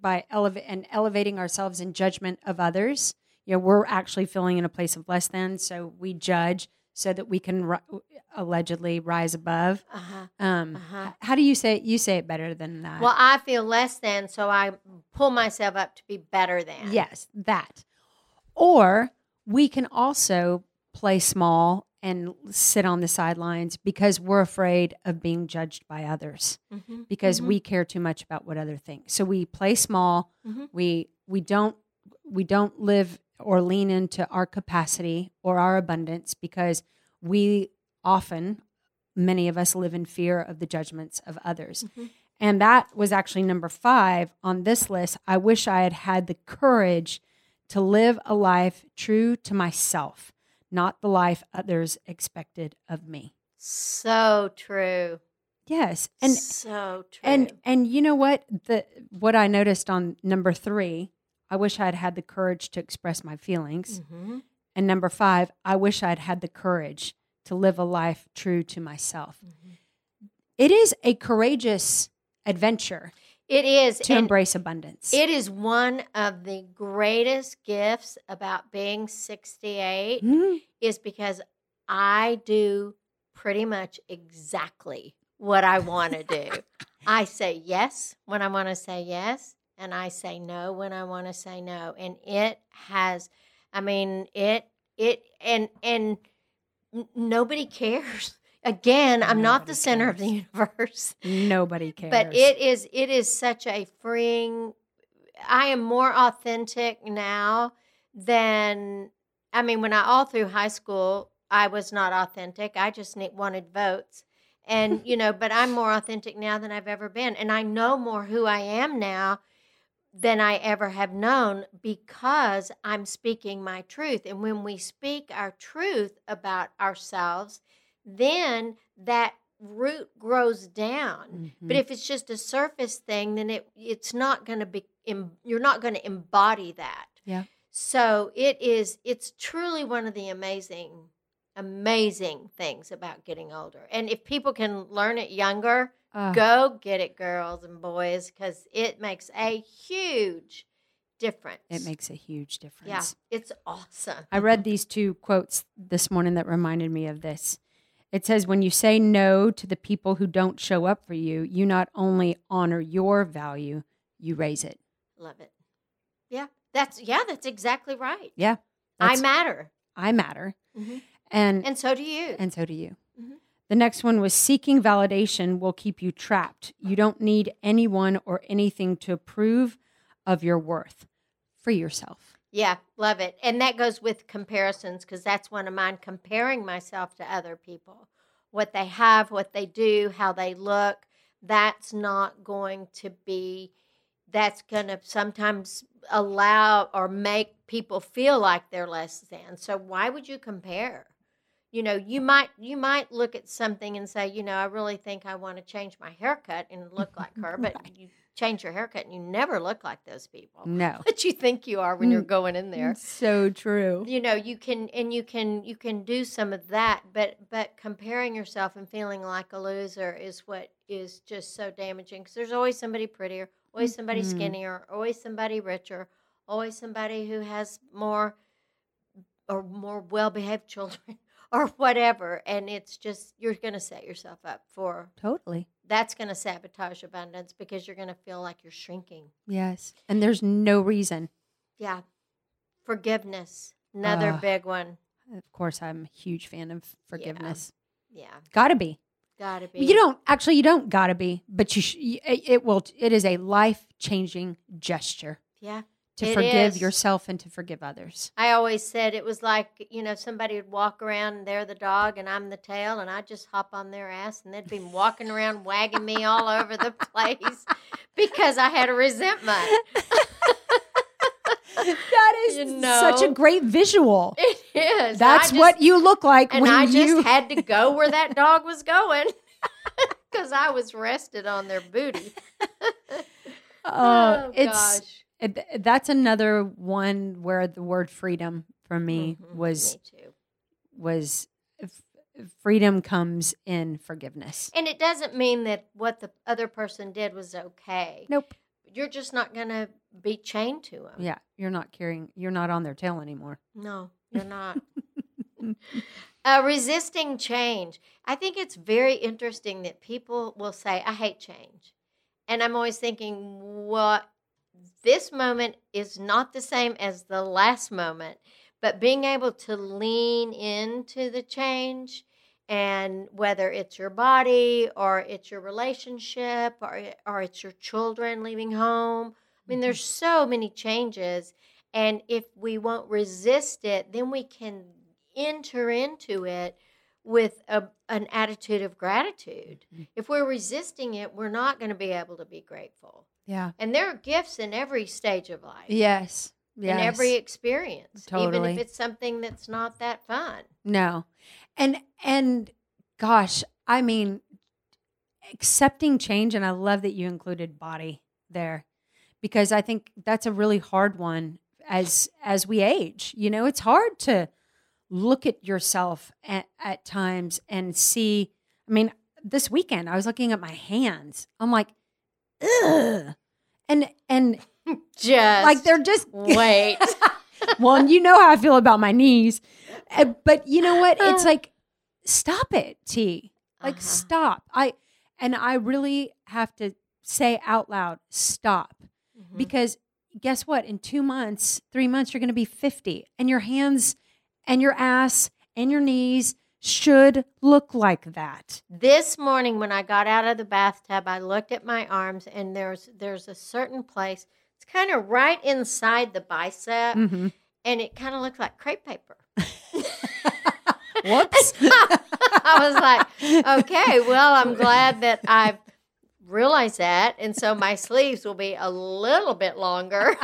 by elevate and elevating ourselves in judgment of others. You know, we're actually feeling in a place of less than, so we judge so that we can ri- allegedly rise above. Uh-huh. Um, Uh-huh. How do you say it? You say it better than that. Well, I feel less than, so I pull myself up to be better than. Yes, that. Or we can also play small and sit on the sidelines because we're afraid of being judged by others hmm because Mhm. we care too much about what other think. So we play small. Mhm. We we don't we don't live or lean into our capacity or our abundance because we often many of us live in fear of the judgments of others. Mhm. And that was actually number 5 on this list. I wish I had had the courage to live a life true to myself, not the life others expected of me. So true. Yes. And so true. and and you know what? The what I noticed on number 3, I wish I'd had the courage to express my feelings. Mhm. And number 5, I wish I'd had the courage to live a life true to myself. Mhm. It is a courageous adventure it is. to embrace abundance. It is one of the greatest gifts about being 68 Mhm. is because I do pretty much exactly what I want to do. I say yes when I want to say yes, and I say no when I want to say no. And it has, I mean, it, it, and, and n- nobody cares. Again, I'm not Nobody the center of the universe Nobody cares. but it is it is such a freeing i am more authentic now than i mean when i all through high school i was not authentic i just wanted votes and you know but i'm more authentic now than i've ever been and i know more who i am now than i ever have known because i'm speaking my truth and when we speak our truth about ourselves then that root grows down but Mhm. if it's just a surface thing, then it it's not going to be you're not going to embody that. Yeah. So it is it's truly one of the amazing amazing things about getting older. And if people can learn it younger, Ah, go get it girls and boys cuz it makes a huge difference. it makes a huge difference. Yeah, it's awesome. I read these two quotes this morning that reminded me of this. It says, When you say no to the people who don't show up for you, you not only honor your value, you raise it. Love it. Yeah. That's yeah, that's exactly right. Yeah. I matter. I matter. Mhm. And, And so do you. and so do you. The next one was seeking validation will keep you trapped. You don't need anyone or anything to approve of your worth. Free yourself. Yeah, love it. And that goes with comparisons because that's one of mine comparing myself to other people. What they have, what they do, how they look, that's not going to be, that's going to sometimes allow or make people feel like they're less than. So why would you compare? You know, you might you might look at something and say, you know, I really think I want to change my haircut and look like her, but Right. you change your haircut and you never look like those people No. but you think you are when you're Mm. going in there So true. you know you can and you can you can do some of that but but comparing yourself and feeling like a loser is what is just so damaging because there's always somebody prettier always somebody Mhm. skinnier always somebody richer always somebody who has more or more well-behaved children or whatever. And it's just, you're going to set yourself up for Totally. that's going to sabotage abundance because you're going to feel like you're shrinking. Yes. And there's no reason. Yeah. Forgiveness, another Ah. big one. Of course, I'm a huge fan of forgiveness. Yeah. Gotta be. Gotta be. You don't actually. You don't gotta be, but you. Sh- it, it will. It is a life changing gesture Yeah. To It forgive is. yourself and to forgive others. I always said it was like, you know, somebody would walk around and they're the dog and I'm the tail and I'd just hop on their ass and they'd be walking around wagging me all over the place because I had a resentment. That is You such a great visual. It is. That's just- what you look like And when I just you. had to go where that dog was going because I was rested on their booty. Uh, oh, it's gosh. It, that's another one where the word freedom for me Mhm, was me was freedom comes in forgiveness. And it doesn't mean that what the other person did was okay. Nope. You're just not going to be chained to them. Yeah, you're not carrying. You're not on their tail anymore. No, you're not. uh, resisting change. I think it's very interesting that people will say, I hate change. And I'm always thinking, what this moment is not the same as the last moment, but being able to lean into the change and whether it's your body or it's your relationship or, or it's your children leaving home. I mean, there's so many changes. And if we won't resist it, then we can enter into it with a, an attitude of gratitude. Mhm. If we're resisting it, we're not going to be able to be grateful. Yeah. And there are gifts in every stage of life, Yes. Yes. in every experience, even if it's something that's not that fun. No. And and gosh, I mean accepting change and I love that you included body there because I think that's a really hard one as as we age. You know, it's hard to look at yourself at, at times and see I mean, this weekend I was looking at my hands. I'm like, ugh. And and Just like they're just wait. well, you know how I feel about my knees. Uh, But you know what? It's like, stop it, T. Like, Uh-huh. stop. I and I really have to say out loud, stop. Mhm. Because guess what? In two months, three months, you're going to be 50, and your hands and your ass and your knees should look like that. This morning when I got out of the bathtub, I looked at my arms and there's there's a certain place. It's kind of right inside the bicep Mhm. and it kind of looked like crepe paper. Whoops. I was like, okay, well, I'm glad that I've realized that. And so my sleeves will be a little bit longer.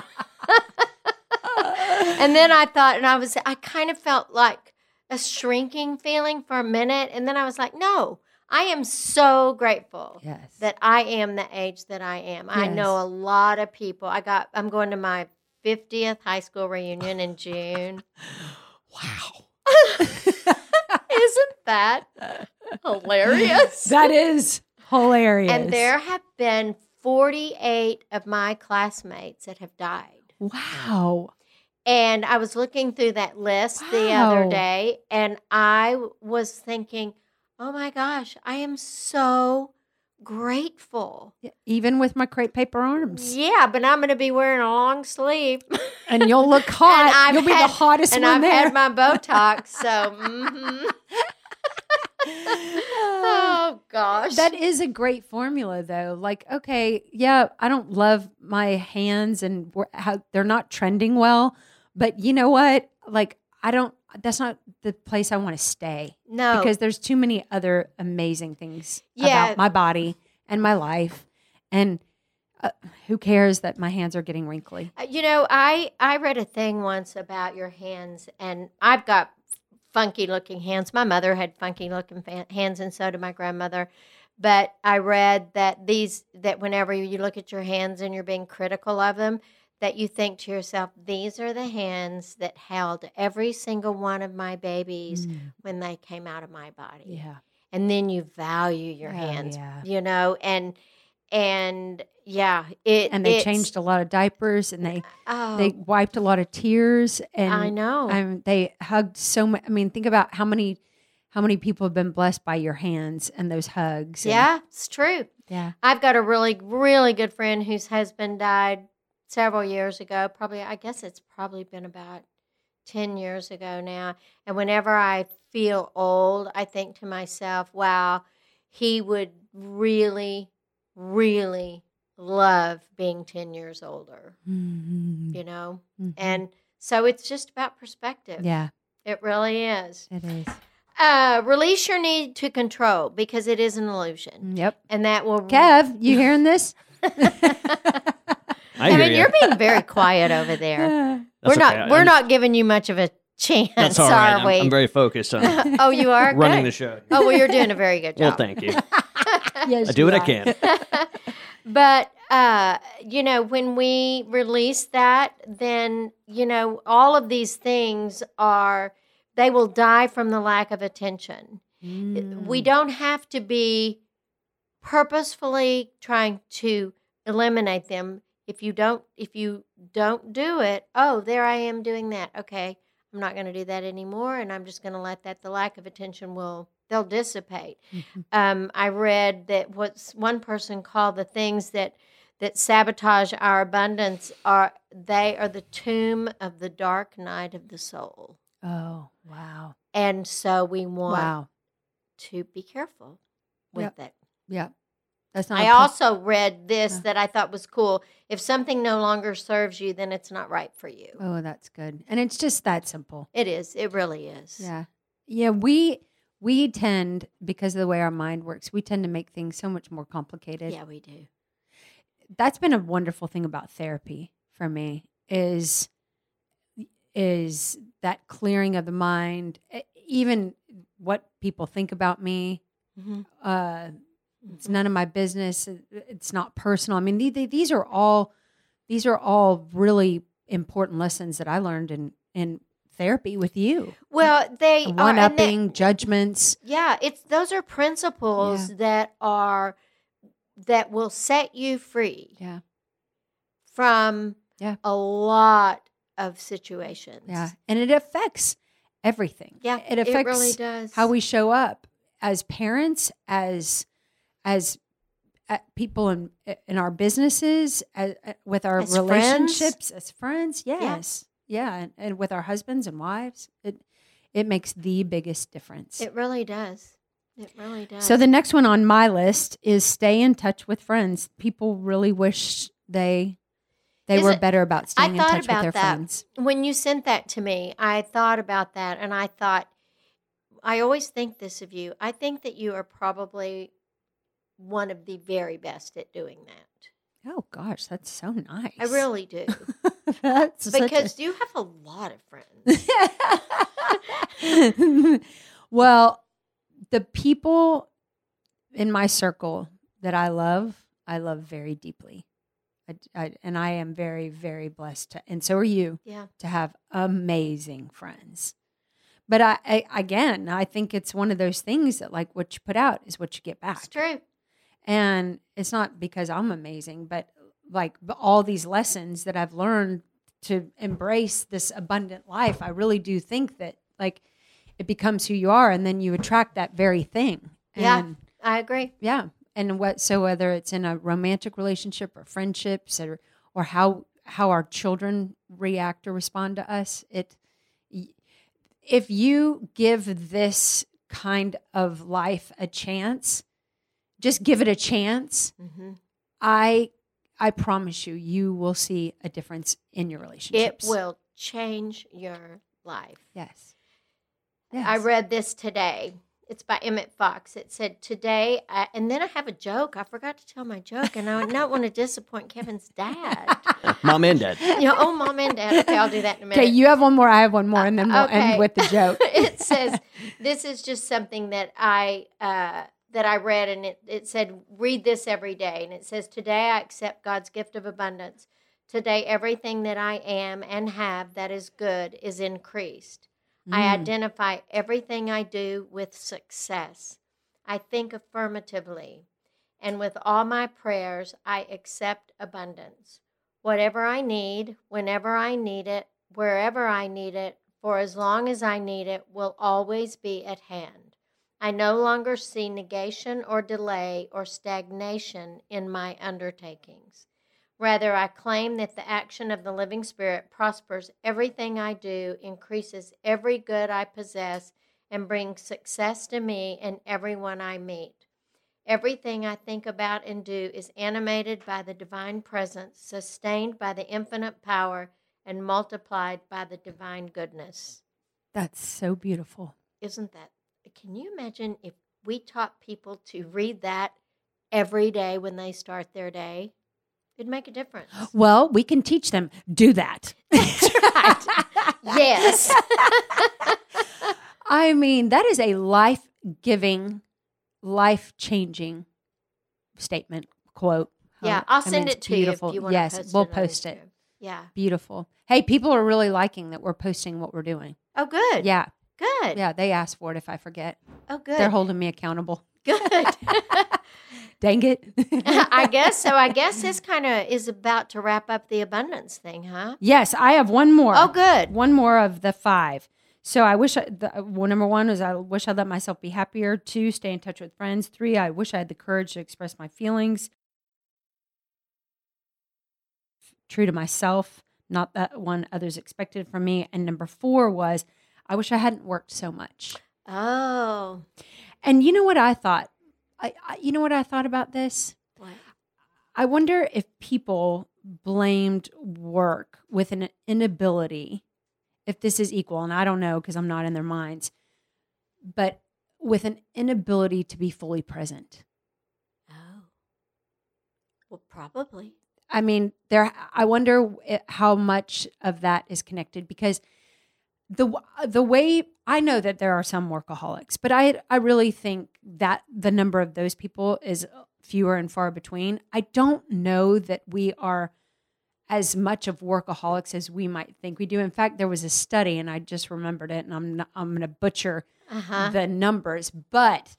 and then I thought, and I was, I kind of felt like a shrinking feeling for a minute. And then I was like, no, I am so grateful yes. that I am the age that I am. I know a lot of people. I got, I'm going to my 50th high school reunion in June. wow. Isn't that hilarious? that is hilarious. And there have been 48 of my classmates that have died. Wow. And I was looking through that list the other day and I was thinking, oh my gosh, I am so grateful. Even with my crepe paper arms. Yeah, but I'm going to be wearing a long sleeve. And you'll look hot. You'll be had- the hottest and one I've there. had my Botox. So, mhm. oh gosh. that is a great formula though. Like, okay, yeah, I don't love my hands and how they're not trending well, but you know what? Like, I don't that's not the place I want to stay no. because there's too many other amazing things Yeah. about my body and my life and uh, who cares that my hands are getting wrinkly? Uh, You know, I I read a thing once about your hands, and I've got funky looking hands. My mother had funky looking fa- hands, and so did my grandmother. But I read that these that whenever you look at your hands and you're being critical of them, that you think to yourself, these are the hands that held every single one of my babies when they came out of my body. Mm. Yeah. And then you value your Oh, hands, yeah. you know, and and yeah, it And they changed a lot of diapers and they Oh, they wiped a lot of tears and I know. Um, they hugged so much. I mean, think about how many how many people have been blessed by your hands and those hugs. and- Yeah, it's true. yeah. I've got a really, really good friend whose husband died several years ago. Probably, I guess it's probably been about 10 years ago now. And whenever I feel old, I think to myself, wow, he would really, really love being 10 years older, Mhm. you know? Mhm. And so it's just about perspective. yeah, It really is. it is. Uh, release your need to control because it is an illusion. Yep. And that will. Kev, you hearing this? I I hear mean, you. you're being very quiet over there. That's we're not. okay. We're I'm- not giving you much of a chance, That's all right. are I'm, we? I'm very focused on oh, you are running Good. the show. Oh well, you're doing a very good job. Well, job. thank you. yes, I do you what I are. can. but uh, you know, when we release that, then you know all of these things are they will die from the lack of attention. We Mm. don't have to be purposefully trying to eliminate them. If you don't, if you don't do it, oh, there I am doing that. Okay, I'm not going to do that anymore, and I'm just going to let that. The lack of attention will they'll dissipate. Mhm. Um, I read that what's one person called the things that that sabotage our abundance are they are the tomb of the dark night of the soul, Oh, wow. and so we want Wow. to be careful with it. Yeah. That's not I a pl- also read this that I thought was cool. If something no longer serves you, then it's not right for you. Oh, that's good. And it's just that simple. It is. It really is. Yeah. Yeah, we we tend because of the way our mind works, we tend to make things so much more complicated. Yeah, we do. That's been a wonderful thing about therapy for me is is that clearing of the mind, even what people think about me. Mhm. Uh it's none of my business. It's not personal. I mean, the- the- these are all these are all really important lessons that I learned in in therapy with you. Well, they. one upping judgments. yeah, it's those are principles that are that will set you free Yeah. from Yeah. a lot of situations. Yeah. And it affects everything. Yeah, It affects really does. how we show up as parents, as as uh, people in in our businesses, as, uh, with our As friends. relationships, as friends. Yes. Yeah. And, and with our husbands and wives. It it makes the biggest difference. It really does. It really does. So the next one on my list is stay in touch with friends. People really wish they they Is were it- better about staying in touch with about their that. friends. when you sent that to me, I thought about that and I thought, I always think this of you. I think that you are probably one of the very best at doing that. Oh gosh, that's so nice. I really do. that's such a- because you have a lot of friends. well, the people in my circle that I love, I love very deeply. I, I, and I am very, very blessed, to, and so are you, Yeah. to have amazing friends. But I, I, again, I think it's one of those things that, like, what you put out is what you get back. It's true. And it's not because I'm amazing, but like all these lessons that I've learned to embrace this abundant life, I really do think that like it becomes who you are and then you attract that very thing. Yeah. I agree. yeah. And what so whether it's in a romantic relationship or friendships or or how how our children react or respond to us, it if you give this kind of life a chance, just give it a chance. hmm I I promise you, you will see a difference in your relationships. It will change your life. Yes. I read this today. It's by Emmett Fox. It said today, I, and then I have a joke. I forgot to tell my joke, and I don't want to disappoint Kevin's dad. Mom and dad. you know, oh, mom and dad. Okay, I'll do that in a minute. Okay, you have one more. I have one more, and then we'll Okay. end with the joke. it says this is just something that I uh, that I read, and it, it said read this every day, and it says today I accept God's gift of abundance. Today, everything that I am and have that is good is increased. I Mm. identify everything I do with success. I think affirmatively. And with all my prayers, I accept abundance. Whatever I need, whenever I need it, wherever I need it, for as long as I need it, will always be at hand. I no longer see negation or delay or stagnation in my undertakings. Rather, I claim that the action of the living spirit prospers everything I do, increases every good I possess, and brings success to me and everyone I meet. Everything I think about and do is animated by the divine presence, sustained by the infinite power, and multiplied by the divine goodness. That's so beautiful. Isn't that? Can you imagine if we taught people to read that every day when they start their day? It'd make a difference. Well, we can teach them do that. yes. I mean, that is a life giving, life changing statement, quote. Yeah, I'll I send it's it to you if you want Yes, to post we'll it post it. Yeah. Beautiful. Hey, people are really liking that we're posting what we're doing. Oh, good. Yeah. Good. Yeah. They asked for it if I forget. Oh, good. They're holding me accountable. good. Dang it. I guess so. I guess this kind of is about to wrap up the abundance thing, huh? Yes, I have one more. Oh, good. One more of the five. So I wish I, the, well, number one is I wish I'd let myself be happier. Two, stay in touch with friends. Three, I wish I had the courage to express my feelings. True to myself, not that one others expected from me. And number four was I wish I hadn't worked so much. Oh. And you know what I thought? I, I you know what I thought about this? What? I wonder if people blamed work with an inability, if this is equal, and I don't know because I'm not in their minds, but with an inability to be fully present. Oh. Well, probably. I mean, there. I wonder how much of that is connected because the the way I know that there are some workaholics, but I I really think that the number of those people is fewer and far between. I don't know that we are as much of workaholics as we might think we do. In fact, there was a study, and I just remembered it, and I'm not, I'm going to butcher Uh huh. the numbers, but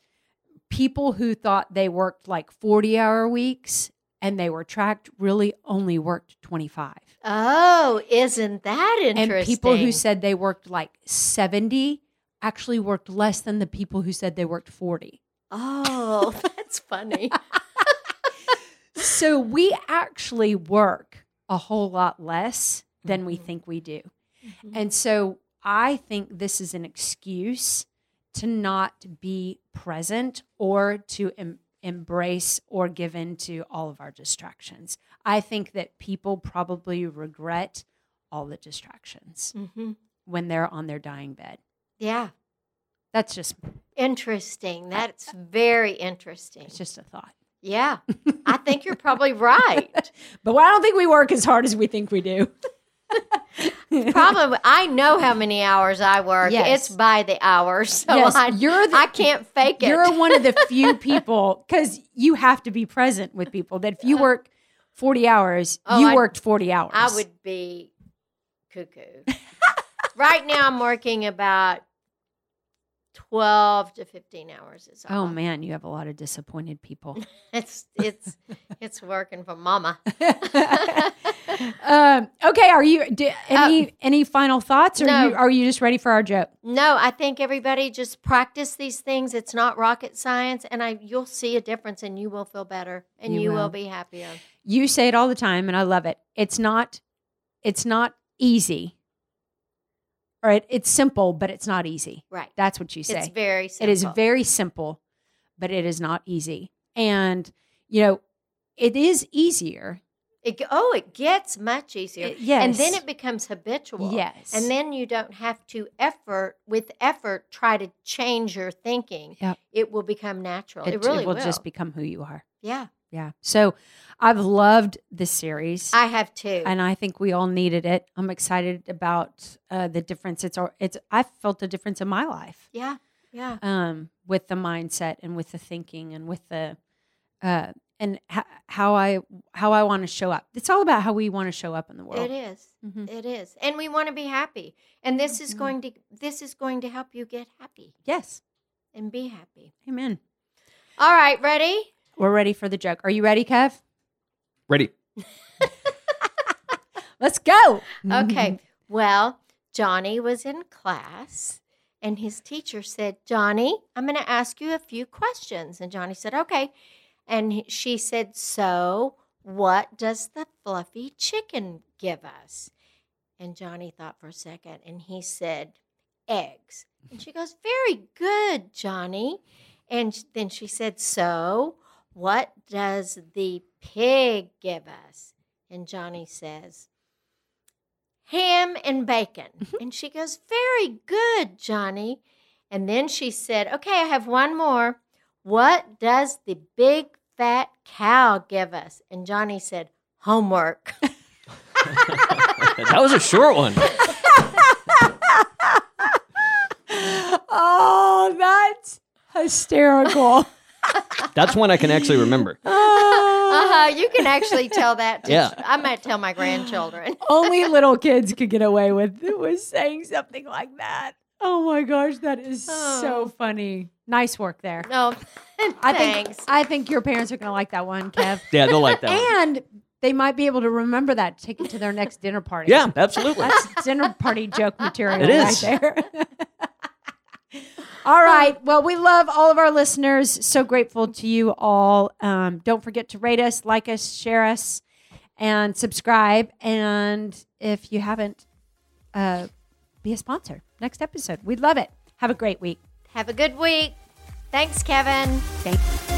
people who thought they worked like 40 hour weeks and they were tracked really only worked 25. Oh, isn't that interesting? And people who said they worked like 70 actually worked less than the people who said they worked 40. Oh, that's funny. So we actually work a whole lot less than we Mhm. think we do. Mhm. And so I think this is an excuse to not be present or to em- embrace or give in to all of our distractions. I think that people probably regret all the distractions Mhm. when they're on their dying bed. Yeah. That's just Interesting. That's very interesting. it's just a thought. Yeah. I think you're probably right. But I don't think we work as hard as we think we do. Problem I know how many hours I work. Yes. It's by the hour. So yes, I, you're the I can't fake it. You're one of the few people because you have to be present with people. That if you work forty hours, Oh, you I- worked forty hours. I would be cuckoo. right now I'm working about 12 to 15 hours is all. Oh man, you have a lot of disappointed people. It's it's it's working for mama. um, okay, are you do, any any final thoughts, or no. you, are you just ready for our joke? No, I think everybody just practice these things. It's not rocket science and I you'll see a difference and you will feel better and You you, will. will. be happier. You say it all the time, and I love it. It's not it's not easy. All right, it's simple, but it's not easy. Right. That's what you say. It's very simple. It is very simple, but it is not easy. And, you know, it is easier. It, oh, it gets much easier. It- yes. And then it becomes habitual. Yes. And then you don't have to effort with effort try to change your thinking. Yep. It will become natural. It, it, really will will. just become who you are. yeah. Yeah. So I've loved this series. I have too. and I think we all needed it. I'm excited about uh, the difference. It's it's I felt a difference in my life yeah. Yeah. um, with the mindset and with the thinking and with the uh, and how I how I want to show up. It's all about how we want to show up in the world. It is. Mhm. It is. And we want to be happy. And this is Mhm. going to this is going to help you get happy Yes. and be happy. Amen. All right, ready? We're ready for the joke. Are you ready, Kev? Ready? Let's go. Okay. Well, Johnny was in class and his teacher said, Johnny, I'm going to ask you a few questions. And Johnny said, Okay. And she said, So, what does the fluffy chicken give us? And Johnny thought for a second and he said, Eggs. And she goes, Very good, Johnny. And then she said, So, what does the pig give us? And Johnny says, Ham and bacon. Mm-hmm. and she goes, Very good, Johnny. And then she said, Okay, I have one more. What does the big fat cow give us? And Johnny said, Homework. that was a short one. Oh, that's hysterical. That's one I can actually remember. Uh-huh, you can actually tell that. To Yeah. I might tell my grandchildren. Only little kids could get away with with saying something like that. Oh my gosh, that is so Oh. funny. Nice work there. No, I thanks. think I think your parents are going to like that one, Kev. Yeah, they'll like that one. and they might be able to remember that, take it to their next dinner party. Yeah, absolutely. That's dinner party joke material It is. right there. All right. Well, we love all of our listeners. So grateful to you all. Um, don't forget to rate us, like us, share us, and subscribe. And if you haven't, uh, be a sponsor. Next episode. We'd love it. Have a great week. Have a good week. Thanks, Kevin. Thank